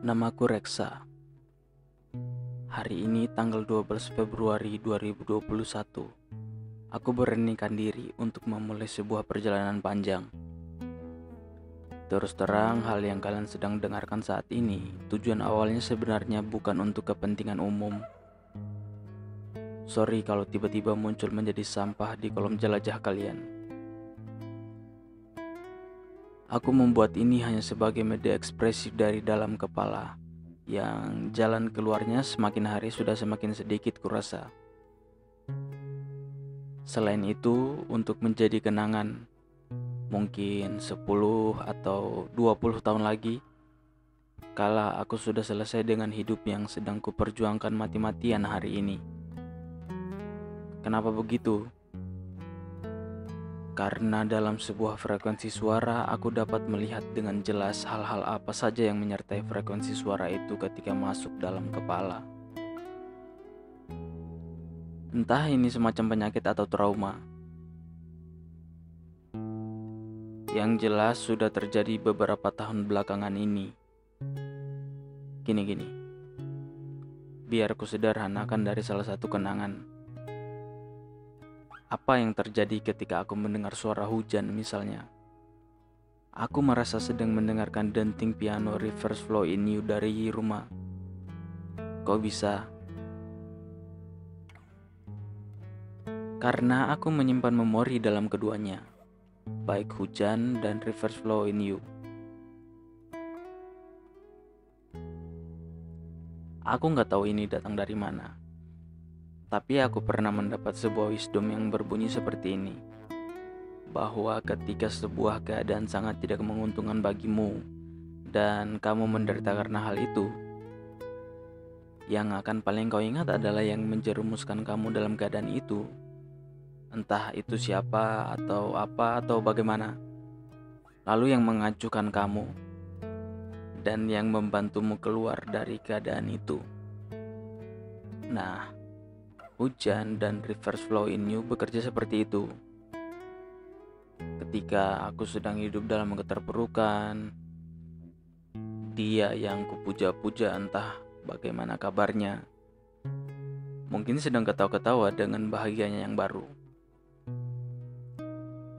Namaku Reksa. Hari ini tanggal 12 Februari 2021. Aku beranikan diri untuk memulai sebuah perjalanan panjang. Terus terang, hal yang kalian sedang dengarkan saat ini, tujuan awalnya sebenarnya bukan untuk kepentingan umum. Sorry kalau tiba-tiba muncul menjadi sampah di kolom jelajah kalian. Aku membuat ini hanya sebagai media ekspresif dari dalam kepala, yang jalan keluarnya semakin hari sudah semakin sedikit kurasa. Selain itu, untuk menjadi kenangan, mungkin 10 atau 20 tahun lagi, kala aku sudah selesai dengan hidup yang sedang kuperjuangkan mati-matian hari ini. Kenapa begitu? Karena dalam sebuah frekuensi suara aku dapat melihat dengan jelas hal-hal apa saja yang menyertai frekuensi suara itu ketika masuk dalam kepala. Entah ini semacam penyakit atau trauma. Yang jelas sudah terjadi beberapa tahun belakangan ini. Gini-gini. Biar ku sederhanakan dari salah satu kenangan. Apa yang terjadi ketika aku mendengar suara hujan misalnya? Aku merasa sedang mendengarkan denting piano reverse flow in you dari rumah. Kok bisa? Karena aku menyimpan memori dalam keduanya, baik hujan dan reverse flow in you. Aku nggak tahu ini datang dari mana. Tapi aku pernah mendapat sebuah wisdom yang berbunyi seperti ini. Bahwa ketika sebuah keadaan sangat tidak menguntungkan bagimu dan kamu menderita karena hal itu, yang akan paling kau ingat adalah yang menjerumuskan kamu dalam keadaan itu. Entah itu siapa atau apa atau bagaimana. Lalu yang mengacuhkan kamu dan yang membantumu keluar dari keadaan itu. Nah, hujan dan reverse flow in you bekerja seperti itu. Ketika aku sedang hidup dalam keterpurukan, dia yang kupuja-puja entah bagaimana kabarnya. Mungkin sedang ketawa-ketawa dengan bahagianya yang baru.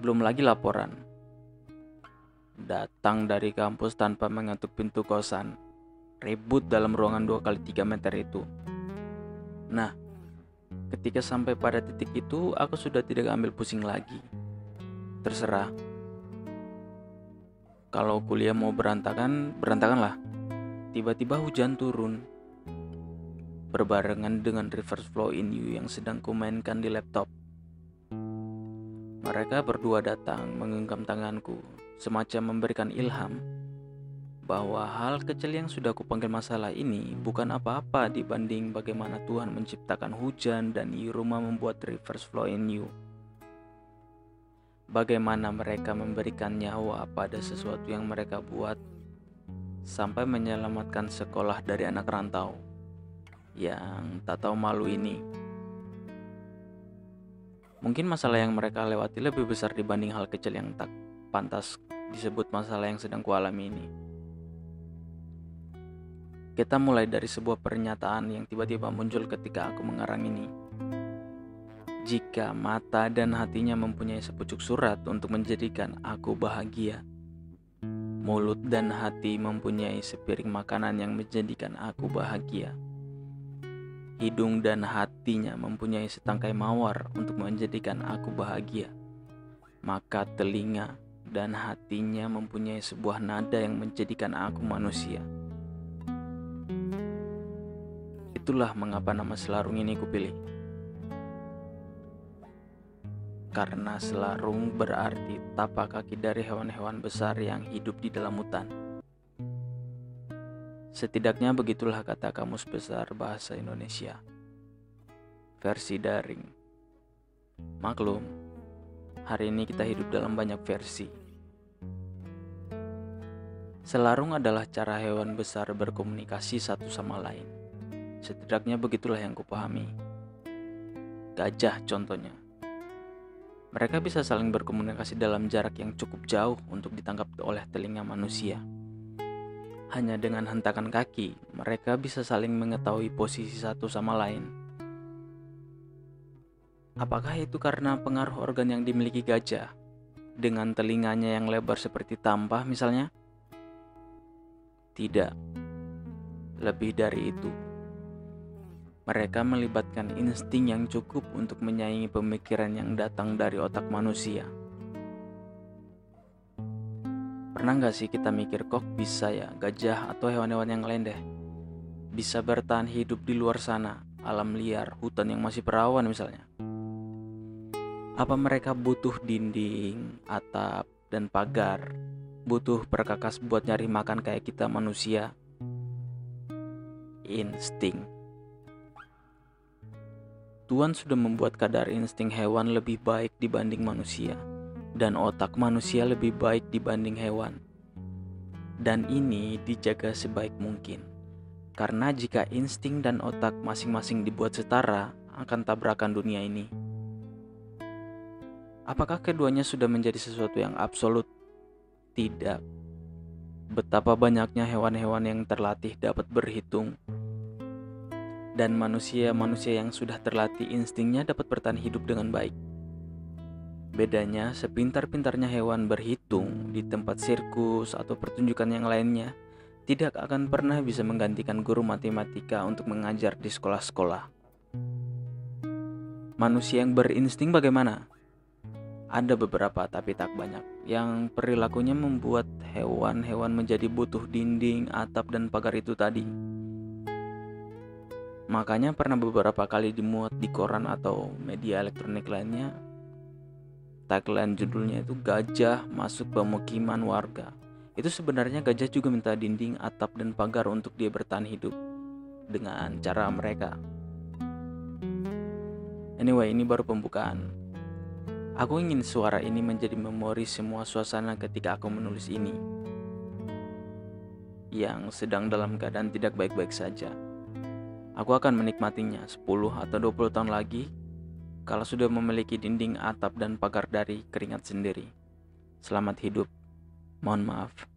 Belum lagi laporan. Datang dari kampus tanpa mengetuk pintu kosan. Ribut dalam ruangan 2 kali 3 meter itu. Nah, Ketika sampai pada titik itu, aku sudah tidak ambil pusing lagi. Terserah. Kalau kuliah mau berantakan, berantakanlah. Tiba-tiba hujan turun. Berbarengan dengan reverse flow in you yang sedang kumainkan di laptop. Mereka berdua datang menggenggam tanganku, semacam memberikan ilham bahwa hal kecil yang sudah kupanggil masalah ini bukan apa-apa dibanding bagaimana Tuhan menciptakan hujan dan Yiruma membuat reverse flow in you. Bagaimana mereka memberikan nyawa pada sesuatu yang mereka buat sampai menyelamatkan sekolah dari anak rantau yang tak tahu malu ini. Mungkin masalah yang mereka lewati lebih besar dibanding hal kecil yang tak pantas disebut masalah yang sedang kualami ini. Kita mulai dari sebuah pernyataan yang tiba-tiba muncul ketika aku mengarang ini. Jika mata dan hatinya mempunyai sepucuk surat untuk menjadikan aku bahagia, mulut dan hati mempunyai sepiring makanan yang menjadikan aku bahagia. Hidung dan hatinya mempunyai setangkai mawar untuk menjadikan aku bahagia. Maka telinga dan hatinya mempunyai sebuah nada yang menjadikan aku manusia. Itulah mengapa nama selarung ini kupilih. Karena selarung berarti tapak kaki dari hewan-hewan besar yang hidup di dalam hutan. Setidaknya begitulah kata kamus besar bahasa Indonesia. Versi daring. Maklum, hari ini kita hidup dalam banyak versi. Selarung adalah cara hewan besar berkomunikasi satu sama lain. Setidaknya begitulah yang kupahami. Gajah contohnya. Mereka bisa saling berkomunikasi dalam jarak yang cukup jauh untuk ditangkap oleh telinga manusia. Hanya dengan hentakan kaki, mereka bisa saling mengetahui posisi satu sama lain. Apakah itu karena pengaruh organ yang dimiliki gajah? Dengan telinganya yang lebar seperti tampah misalnya? Tidak. Lebih dari itu. Mereka melibatkan insting yang cukup untuk menyaingi pemikiran yang datang dari otak manusia. Pernah nggak sih kita mikir kok bisa ya gajah atau hewan-hewan yang lain deh bisa bertahan hidup di luar sana, alam liar, hutan yang masih perawan misalnya? Apa mereka butuh dinding, atap, dan pagar? Butuh perkakas buat nyari makan kayak kita manusia? Insting. Tuhan sudah membuat kadar insting hewan lebih baik dibanding manusia dan otak manusia lebih baik dibanding hewan. Dan ini dijaga sebaik mungkin. Karena jika insting dan otak masing-masing dibuat setara, akan tabrakan dunia ini. Apakah keduanya sudah menjadi sesuatu yang absolut? Tidak. Betapa banyaknya hewan-hewan yang terlatih dapat berhitung, dan manusia-manusia yang sudah terlatih instingnya dapat bertahan hidup dengan baik. Bedanya, sepintar-pintarnya hewan berhitung di tempat sirkus atau pertunjukan yang lainnya, tidak akan pernah bisa menggantikan guru matematika untuk mengajar di sekolah-sekolah. Manusia yang berinsting bagaimana? Ada beberapa tapi tak banyak yang perilakunya membuat hewan-hewan menjadi butuh dinding, atap, dan pagar itu tadi. Makanya pernah beberapa kali dimuat di koran atau media elektronik lainnya tagline judulnya itu gajah masuk pemukiman warga. Itu sebenarnya gajah juga minta dinding, atap, dan pagar untuk dia bertahan hidup dengan cara mereka. Anyway, ini baru pembukaan. Aku ingin suara ini menjadi memori semua suasana ketika aku menulis ini. Yang sedang dalam keadaan tidak baik-baik saja. Aku akan menikmatinya 10 atau 20 tahun lagi kalau sudah memiliki dinding atap dan pagar dari keringat sendiri. Selamat hidup. Mohon maaf.